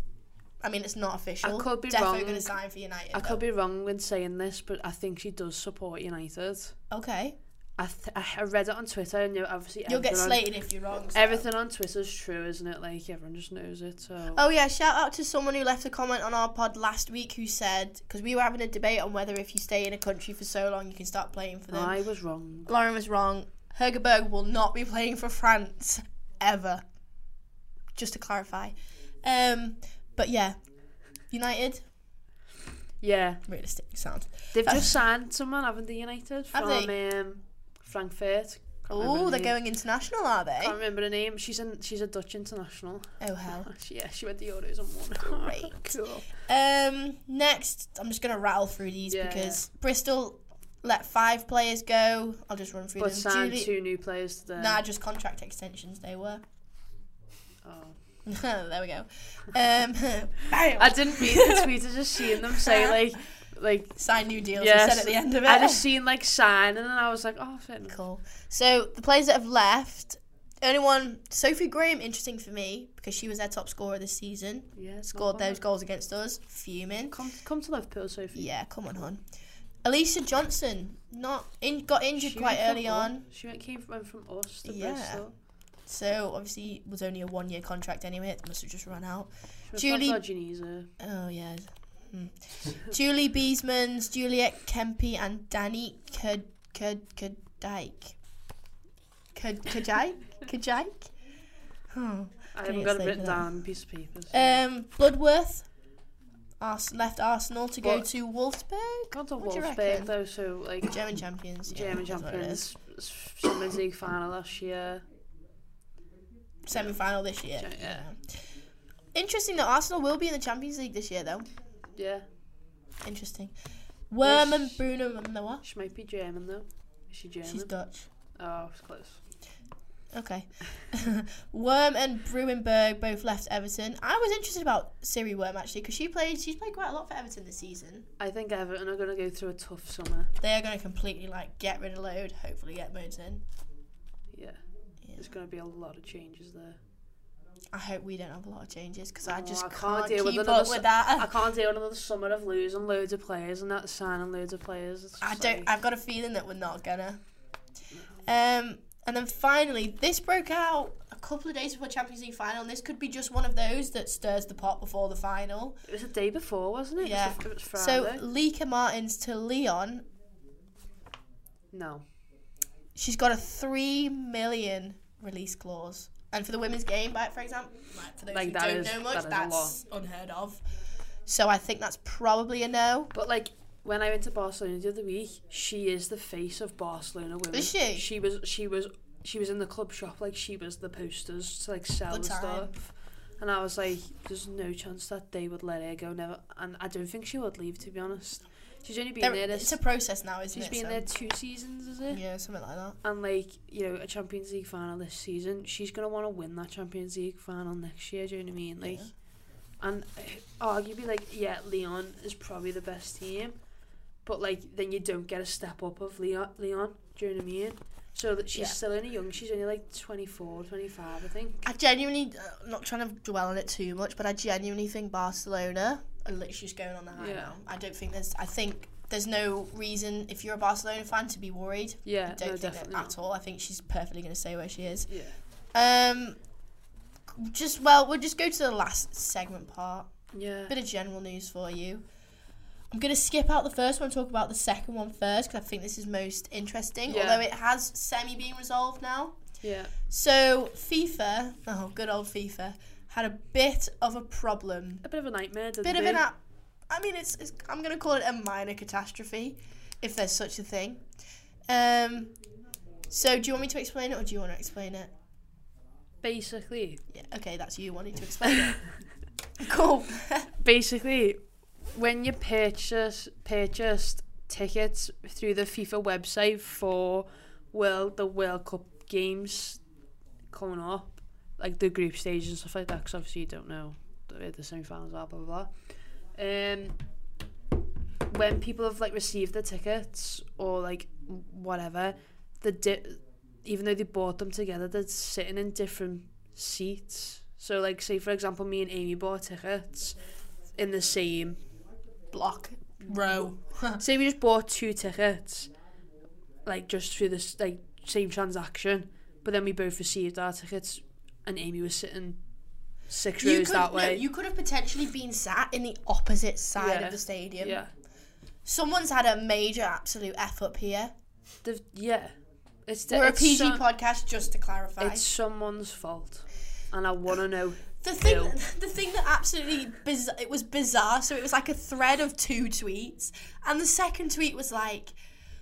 Speaker 2: I mean, it's not official.
Speaker 1: I could be
Speaker 2: defo
Speaker 1: wrong.
Speaker 2: going to sign for United.
Speaker 1: I could be wrong in saying this, but I think she does support United.
Speaker 2: Okay.
Speaker 1: I th- I read it on Twitter, and obviously
Speaker 2: You'll get
Speaker 1: everything on-
Speaker 2: slated if you're wrong. so.
Speaker 1: Everything on Twitter's true, isn't it? Like everyone just knows it. So
Speaker 2: Oh yeah, shout out to someone who left a comment on our pod last week who said because we were having a debate on whether if you stay in a country for so long you can start playing for them.
Speaker 1: I was wrong.
Speaker 2: Lauren was wrong. Hegerberg will not be playing for France ever. Just to clarify. Um, but yeah, United.
Speaker 1: Yeah,
Speaker 2: Realistic sound.
Speaker 1: they've just signed someone, haven't they? United
Speaker 2: Have
Speaker 1: from
Speaker 2: they?
Speaker 1: um, Frankfurt.
Speaker 2: Oh, they're
Speaker 1: name.
Speaker 2: going international, are they?
Speaker 1: I can't remember her name. She's in. She's a Dutch international.
Speaker 2: Oh hell.
Speaker 1: She, yeah, she went the Euros and won.
Speaker 2: Great.
Speaker 1: cool.
Speaker 2: Um, next, I'm just gonna rattle through these
Speaker 1: Yeah,
Speaker 2: because Bristol let five players go. I'll just run through
Speaker 1: But
Speaker 2: them.
Speaker 1: signed
Speaker 2: Julie-
Speaker 1: two new players today.
Speaker 2: Nah, just contract extensions. They were.
Speaker 1: Oh.
Speaker 2: there we go. Um.
Speaker 1: I didn't read the tweet. I just seen them say like, like
Speaker 2: sign new deals.
Speaker 1: yes.
Speaker 2: Yes, said at the end of it.
Speaker 1: I just seen like sign, and then I was like, oh, fair.
Speaker 2: Cool. So the players that have left, only one Sophie Graham, interesting for me because she was their top scorer this season.
Speaker 1: Yeah,
Speaker 2: Scored those goals against us. Fuming.
Speaker 1: Come, come to Liverpool, Sophie.
Speaker 2: Yeah, come on, hon. Alicia Johnson, not in, got injured
Speaker 1: She
Speaker 2: quite
Speaker 1: went
Speaker 2: early
Speaker 1: from us-
Speaker 2: on.
Speaker 1: She went came from, went from us to
Speaker 2: Yeah.
Speaker 1: Bristol.
Speaker 2: So obviously it was only a one year contract anyway. It must have just run out.
Speaker 1: She
Speaker 2: Julie. Oh yeah. Hmm. Julie Biesmans, Juliette Kemppi, and Danny Ked Ked Kedike. Ked Kajike? Kajike? Oh,
Speaker 1: I haven't got it
Speaker 2: slated
Speaker 1: written down piece of paper. so-
Speaker 2: Um, Bloodworth. Ars- left Arsenal to go to Wolfsburg.
Speaker 1: Gone to
Speaker 2: What do you
Speaker 1: Wolfsburg though, so like
Speaker 2: German champions. yeah,
Speaker 1: German
Speaker 2: that's what it is.
Speaker 1: champions, Champions League final last year.
Speaker 2: Semi final this year.
Speaker 1: Yeah.
Speaker 2: Yeah. Interesting that Arsenal will be in the Champions League this year, though.
Speaker 1: Yeah,
Speaker 2: Interesting. Worm and. Bruno and Noah.
Speaker 1: she might be German though. Is she German?
Speaker 2: She's Dutch.
Speaker 1: Oh, it's close.
Speaker 2: Okay. Worm and Bruinenberg both left Everton. I was interested about Siri Worm actually because she played. She's played quite a lot for Everton this season.
Speaker 1: I think Everton are going to go through a tough summer.
Speaker 2: They are going to completely like get rid of load. Hopefully, get modes in.
Speaker 1: There's going to be a lot of changes there.
Speaker 2: I hope we don't have a lot of changes because I
Speaker 1: Oh,
Speaker 2: just
Speaker 1: I
Speaker 2: can't,
Speaker 1: deal with
Speaker 2: keep
Speaker 1: another
Speaker 2: up with that.
Speaker 1: I can't deal with another summer of losing loads of players and not signing loads of players.
Speaker 2: I don't.
Speaker 1: Like...
Speaker 2: I've got a feeling that we're not gonna. Um, and then finally, this broke out a couple of days before Champions League final, and this could be just one of those that stirs the pot before the final.
Speaker 1: It was the day before, wasn't it?
Speaker 2: Yeah.
Speaker 1: It was, was
Speaker 2: So
Speaker 1: Friday.
Speaker 2: Lieke Martens to Lyon,
Speaker 1: no.
Speaker 2: she's got a three million release clause, and for the women's game, like for example, like for those
Speaker 1: Like,
Speaker 2: who don't
Speaker 1: is-
Speaker 2: know much,
Speaker 1: that is
Speaker 2: that's unheard of. So I think that's probably a no.
Speaker 1: But like when I went to Barcelona the other week, she is the face of Barcelona women.
Speaker 2: Is she?
Speaker 1: She was. She was. She was in the club shop. Like she was the posters to like sell
Speaker 2: Good
Speaker 1: the
Speaker 2: time.
Speaker 1: stuff. And I was like, there's no chance that they would let her go. Never. And I don't think she would leave. To be honest, she's only been
Speaker 2: There-
Speaker 1: there.
Speaker 2: it's a process now, isn't
Speaker 1: she's
Speaker 2: it?
Speaker 1: She's been
Speaker 2: So-
Speaker 1: there two seasons, is it?
Speaker 2: Yeah, something like that.
Speaker 1: And like you know, a Champions League final this season, she's gonna want to win that Champions League final next year. Do you know what I mean? Like, and uh, arguably, like, yeah, Lyon is probably the best team, but like, then you don't get a step up of Lyon. Lyon, do you know what I mean? So that she's
Speaker 2: Yeah.
Speaker 1: still only young. She's only like 24, 25, I think.
Speaker 2: I genuinely, uh, not trying to dwell on it too much, but I genuinely think Barcelona are literally just going on the high
Speaker 1: Yeah.
Speaker 2: now. I don't think there's, I think there's no reason if you're a Barcelona fan to be worried.
Speaker 1: Yeah,
Speaker 2: I don't
Speaker 1: no,
Speaker 2: think that at all. I think she's perfectly going to stay where she is.
Speaker 1: Yeah.
Speaker 2: Um, just well, we'll just go to the last segment part.
Speaker 1: Yeah.
Speaker 2: Bit of general news for you. I'm gonna skip out the first one, and talk about the second one first because I think this is most interesting.
Speaker 1: Yeah.
Speaker 2: Although it has semi being resolved now.
Speaker 1: Yeah.
Speaker 2: So FIFA, oh good old FIFA, had a bit of a problem.
Speaker 1: A bit of a nightmare. Didn't
Speaker 2: Bit of
Speaker 1: they?
Speaker 2: an, ap- I mean, it's, it's I'm gonna call it a minor catastrophe, if there's such a thing. Um, so do you want me to explain it, or do you want to explain it?
Speaker 1: Basically,
Speaker 2: Yeah, okay, that's you wanting to explain it. Cool.
Speaker 1: basically, when you purchase purchased tickets through the FIFA website for World the World Cup games coming up, like the group stage and stuff like that, because obviously you don't know the, the semi-finals are, blah blah blah. Um, when people have like received the tickets or like whatever, the di- even though they bought them together, they're sitting in different seats. So like, say for example, me and Amy bought tickets in the same
Speaker 2: block row.
Speaker 1: say we just bought two tickets, like just through this like same transaction, but then we both received our tickets, and Amy was sitting six
Speaker 2: You
Speaker 1: rows
Speaker 2: could,
Speaker 1: that
Speaker 2: no,
Speaker 1: way.
Speaker 2: you could have potentially been sat in the opposite side
Speaker 1: Yeah.
Speaker 2: of the stadium.
Speaker 1: Yeah.
Speaker 2: Someone's had a major absolute F up here.
Speaker 1: The, yeah, it's
Speaker 2: We're a
Speaker 1: it's
Speaker 2: PG
Speaker 1: some-
Speaker 2: podcast, just to clarify.
Speaker 1: It's someone's fault, and I want to know.
Speaker 2: the thing,
Speaker 1: who.
Speaker 2: the thing that absolutely biz- it was bizarre. So it was like a thread of two tweets, and the second tweet was like,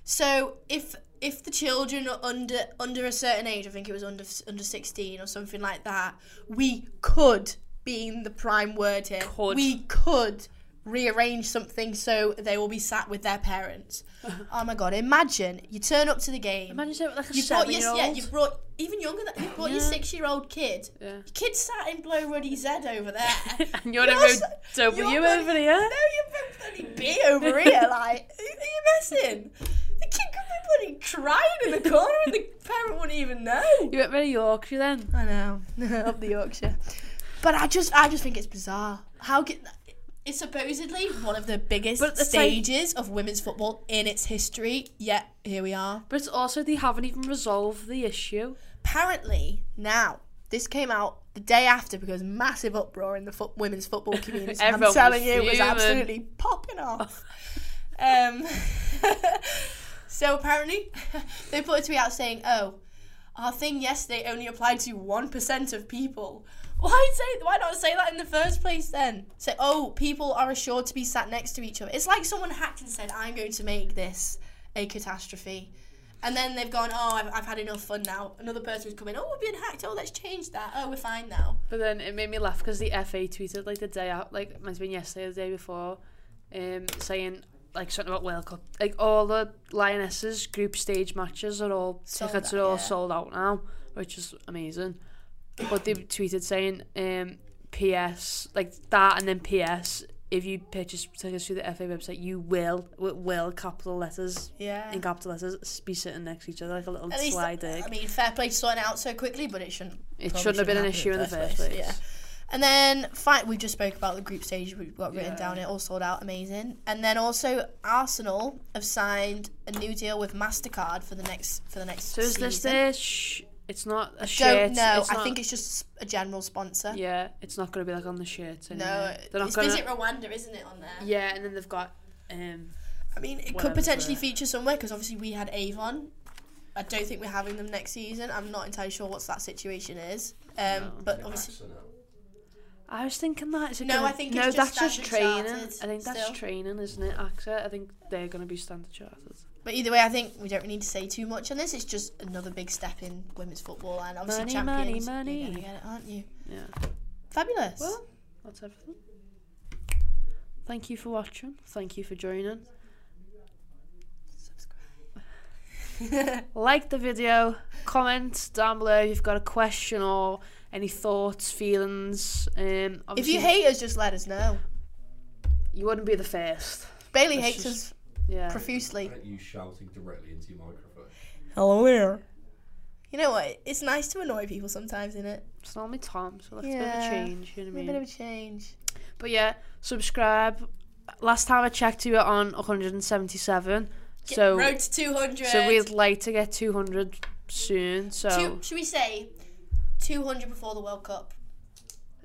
Speaker 2: "So if if the children are under under a certain age, I think it was under under sixteen or something like that, we could, being the prime word here,
Speaker 1: Could.
Speaker 2: we could rearrange something so they will be sat with their parents." oh my god! Imagine you turn up to the game.
Speaker 1: Imagine like a
Speaker 2: you brought your, yeah, you brought even younger than you brought your six year old kid.
Speaker 1: Yeah.
Speaker 2: Your kid sat in Blow Ruddy Z over there.
Speaker 1: And you're in
Speaker 2: You're
Speaker 1: row
Speaker 2: so-
Speaker 1: W
Speaker 2: you're
Speaker 1: over
Speaker 2: bloody-
Speaker 1: here.
Speaker 2: No, you're bloody B over here. Like, who are you messing? The kid could be bloody crying in the corner, and the parent wouldn't even know.
Speaker 1: You went very Yorkshire then.
Speaker 2: I know, up the Yorkshire. But I just, I just think it's bizarre. How can it's supposedly one of the biggest
Speaker 1: But like-
Speaker 2: stages of women's football in its history. Yet here we are.
Speaker 1: But it's also they haven't even resolved the issue.
Speaker 2: apparently now this came out the day after because massive uproar in the foot, women's football community. I'm telling you, it was absolutely popping off. um, so apparently, they put a tweet out saying, "Oh, our thing yesterday only applied to one percent of people." Why say? Why not say that in the first place then? Say, "Oh, people are assured to be sat next to each other." It's like someone hacked and said, "I'm going to make this a catastrophe." And then they've gone, oh, I've, I've had enough fun now. Another person's coming, oh, we're being hacked. Oh, let's change that. Oh, we're fine now.
Speaker 1: But then it made me laugh because the FA tweeted like the day out, like it might have been yesterday or the day before, um, saying like something about World Cup. Like all the Lionesses group stage matches are all
Speaker 2: Sold
Speaker 1: tickets
Speaker 2: out,
Speaker 1: are all
Speaker 2: yeah.
Speaker 1: sold out now, which is amazing. But they tweeted saying, um, PS like that, and then PS. If you purchase tickets through the FA website, you will with will capital letters
Speaker 2: Yeah.
Speaker 1: in capital letters be sitting next to each other like a little
Speaker 2: At
Speaker 1: slide.
Speaker 2: I mean, fair play to sorting out so quickly, but it shouldn't.
Speaker 1: It
Speaker 2: probably
Speaker 1: shouldn't have been an issue in the first place.
Speaker 2: Yeah. And then, fine, we just spoke about the group stage. We've got written
Speaker 1: Yeah.
Speaker 2: down. It all sold out, amazing. And then also, Arsenal have signed a new deal with Mastercard for the next for the next.
Speaker 1: So is this
Speaker 2: season.
Speaker 1: sh- It's not a
Speaker 2: I
Speaker 1: shirt.
Speaker 2: don't know.
Speaker 1: It's
Speaker 2: I
Speaker 1: not-
Speaker 2: think it's just a general sponsor.
Speaker 1: Yeah, it's not going to be like on the shirt.
Speaker 2: No,
Speaker 1: anyway. they're not
Speaker 2: it's
Speaker 1: gonna.
Speaker 2: Visit Rwanda, isn't it, on there?
Speaker 1: Yeah, and then they've got. Um,
Speaker 2: I mean, it could potentially feature somewhere because obviously we had Avon. I don't think we're having them next season. I'm not entirely sure what that situation is. Um, but obviously,
Speaker 1: I was thinking that. Is it
Speaker 2: No,
Speaker 1: gonna,
Speaker 2: I think
Speaker 1: no,
Speaker 2: it's just
Speaker 1: that's just training.
Speaker 2: chartered
Speaker 1: I think that's
Speaker 2: still.
Speaker 1: training, isn't it? AXA. I think they're going to be standard chartered.
Speaker 2: But either way, I think we don't really need to say too much on this. It's just another big step in women's football, and obviously
Speaker 1: Money, money,
Speaker 2: champions.
Speaker 1: money.
Speaker 2: You're gonna get it, aren't you?
Speaker 1: Yeah.
Speaker 2: Fabulous.
Speaker 1: Well, that's everything. Thank you for watching. Thank you for joining. Subscribe. like the video, comment down below if you've got a question or any thoughts, feelings. Um,
Speaker 2: if you hate us, just let us know.
Speaker 1: you wouldn't be the first.
Speaker 2: Bailey
Speaker 1: Let's
Speaker 2: hates
Speaker 1: just-
Speaker 2: us
Speaker 1: Yeah.
Speaker 2: profusely.
Speaker 3: At you shouting directly into your microphone.
Speaker 2: Hello there. You know what? It's nice to annoy people sometimes, isn't it?
Speaker 1: It's normally Tom, so that's a bit of a change. You know what I
Speaker 2: A
Speaker 1: mean?
Speaker 2: A bit of a change.
Speaker 1: But yeah, subscribe. Last time I checked, you were on 177.
Speaker 2: Get
Speaker 1: so
Speaker 2: road to 200.
Speaker 1: So we'd like to get 200 soon. So
Speaker 2: Two, should we say 200 before the World Cup?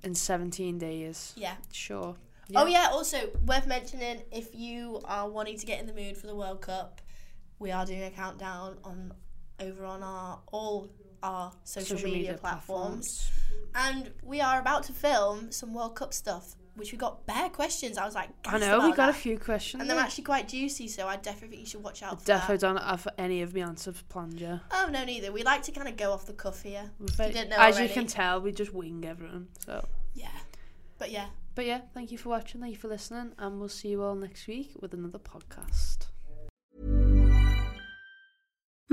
Speaker 1: in 17 days.
Speaker 2: Yeah.
Speaker 1: Sure.
Speaker 2: Oh yeah. Also worth mentioning, if you are wanting to get in the mood for the World Cup, we are doing a countdown on over on our all our social,
Speaker 1: Social
Speaker 2: media,
Speaker 1: media
Speaker 2: platforms. and we are about to film some World Cup stuff, which we got bare questions. I was like,
Speaker 1: I know we got a few questions.
Speaker 2: and they're actually quite juicy. So I definitely think you should watch out for
Speaker 1: Definitely
Speaker 2: that.
Speaker 1: don't have any of my answers planned yet.
Speaker 2: Oh no, neither. We like to kind of go off the cuff here. If you didn't know
Speaker 1: As
Speaker 2: already.
Speaker 1: you can tell, we just wing everything. So,
Speaker 2: Yeah. But yeah.
Speaker 1: but yeah, thank you for watching. Thank you for listening, and we'll see you all next week with another podcast.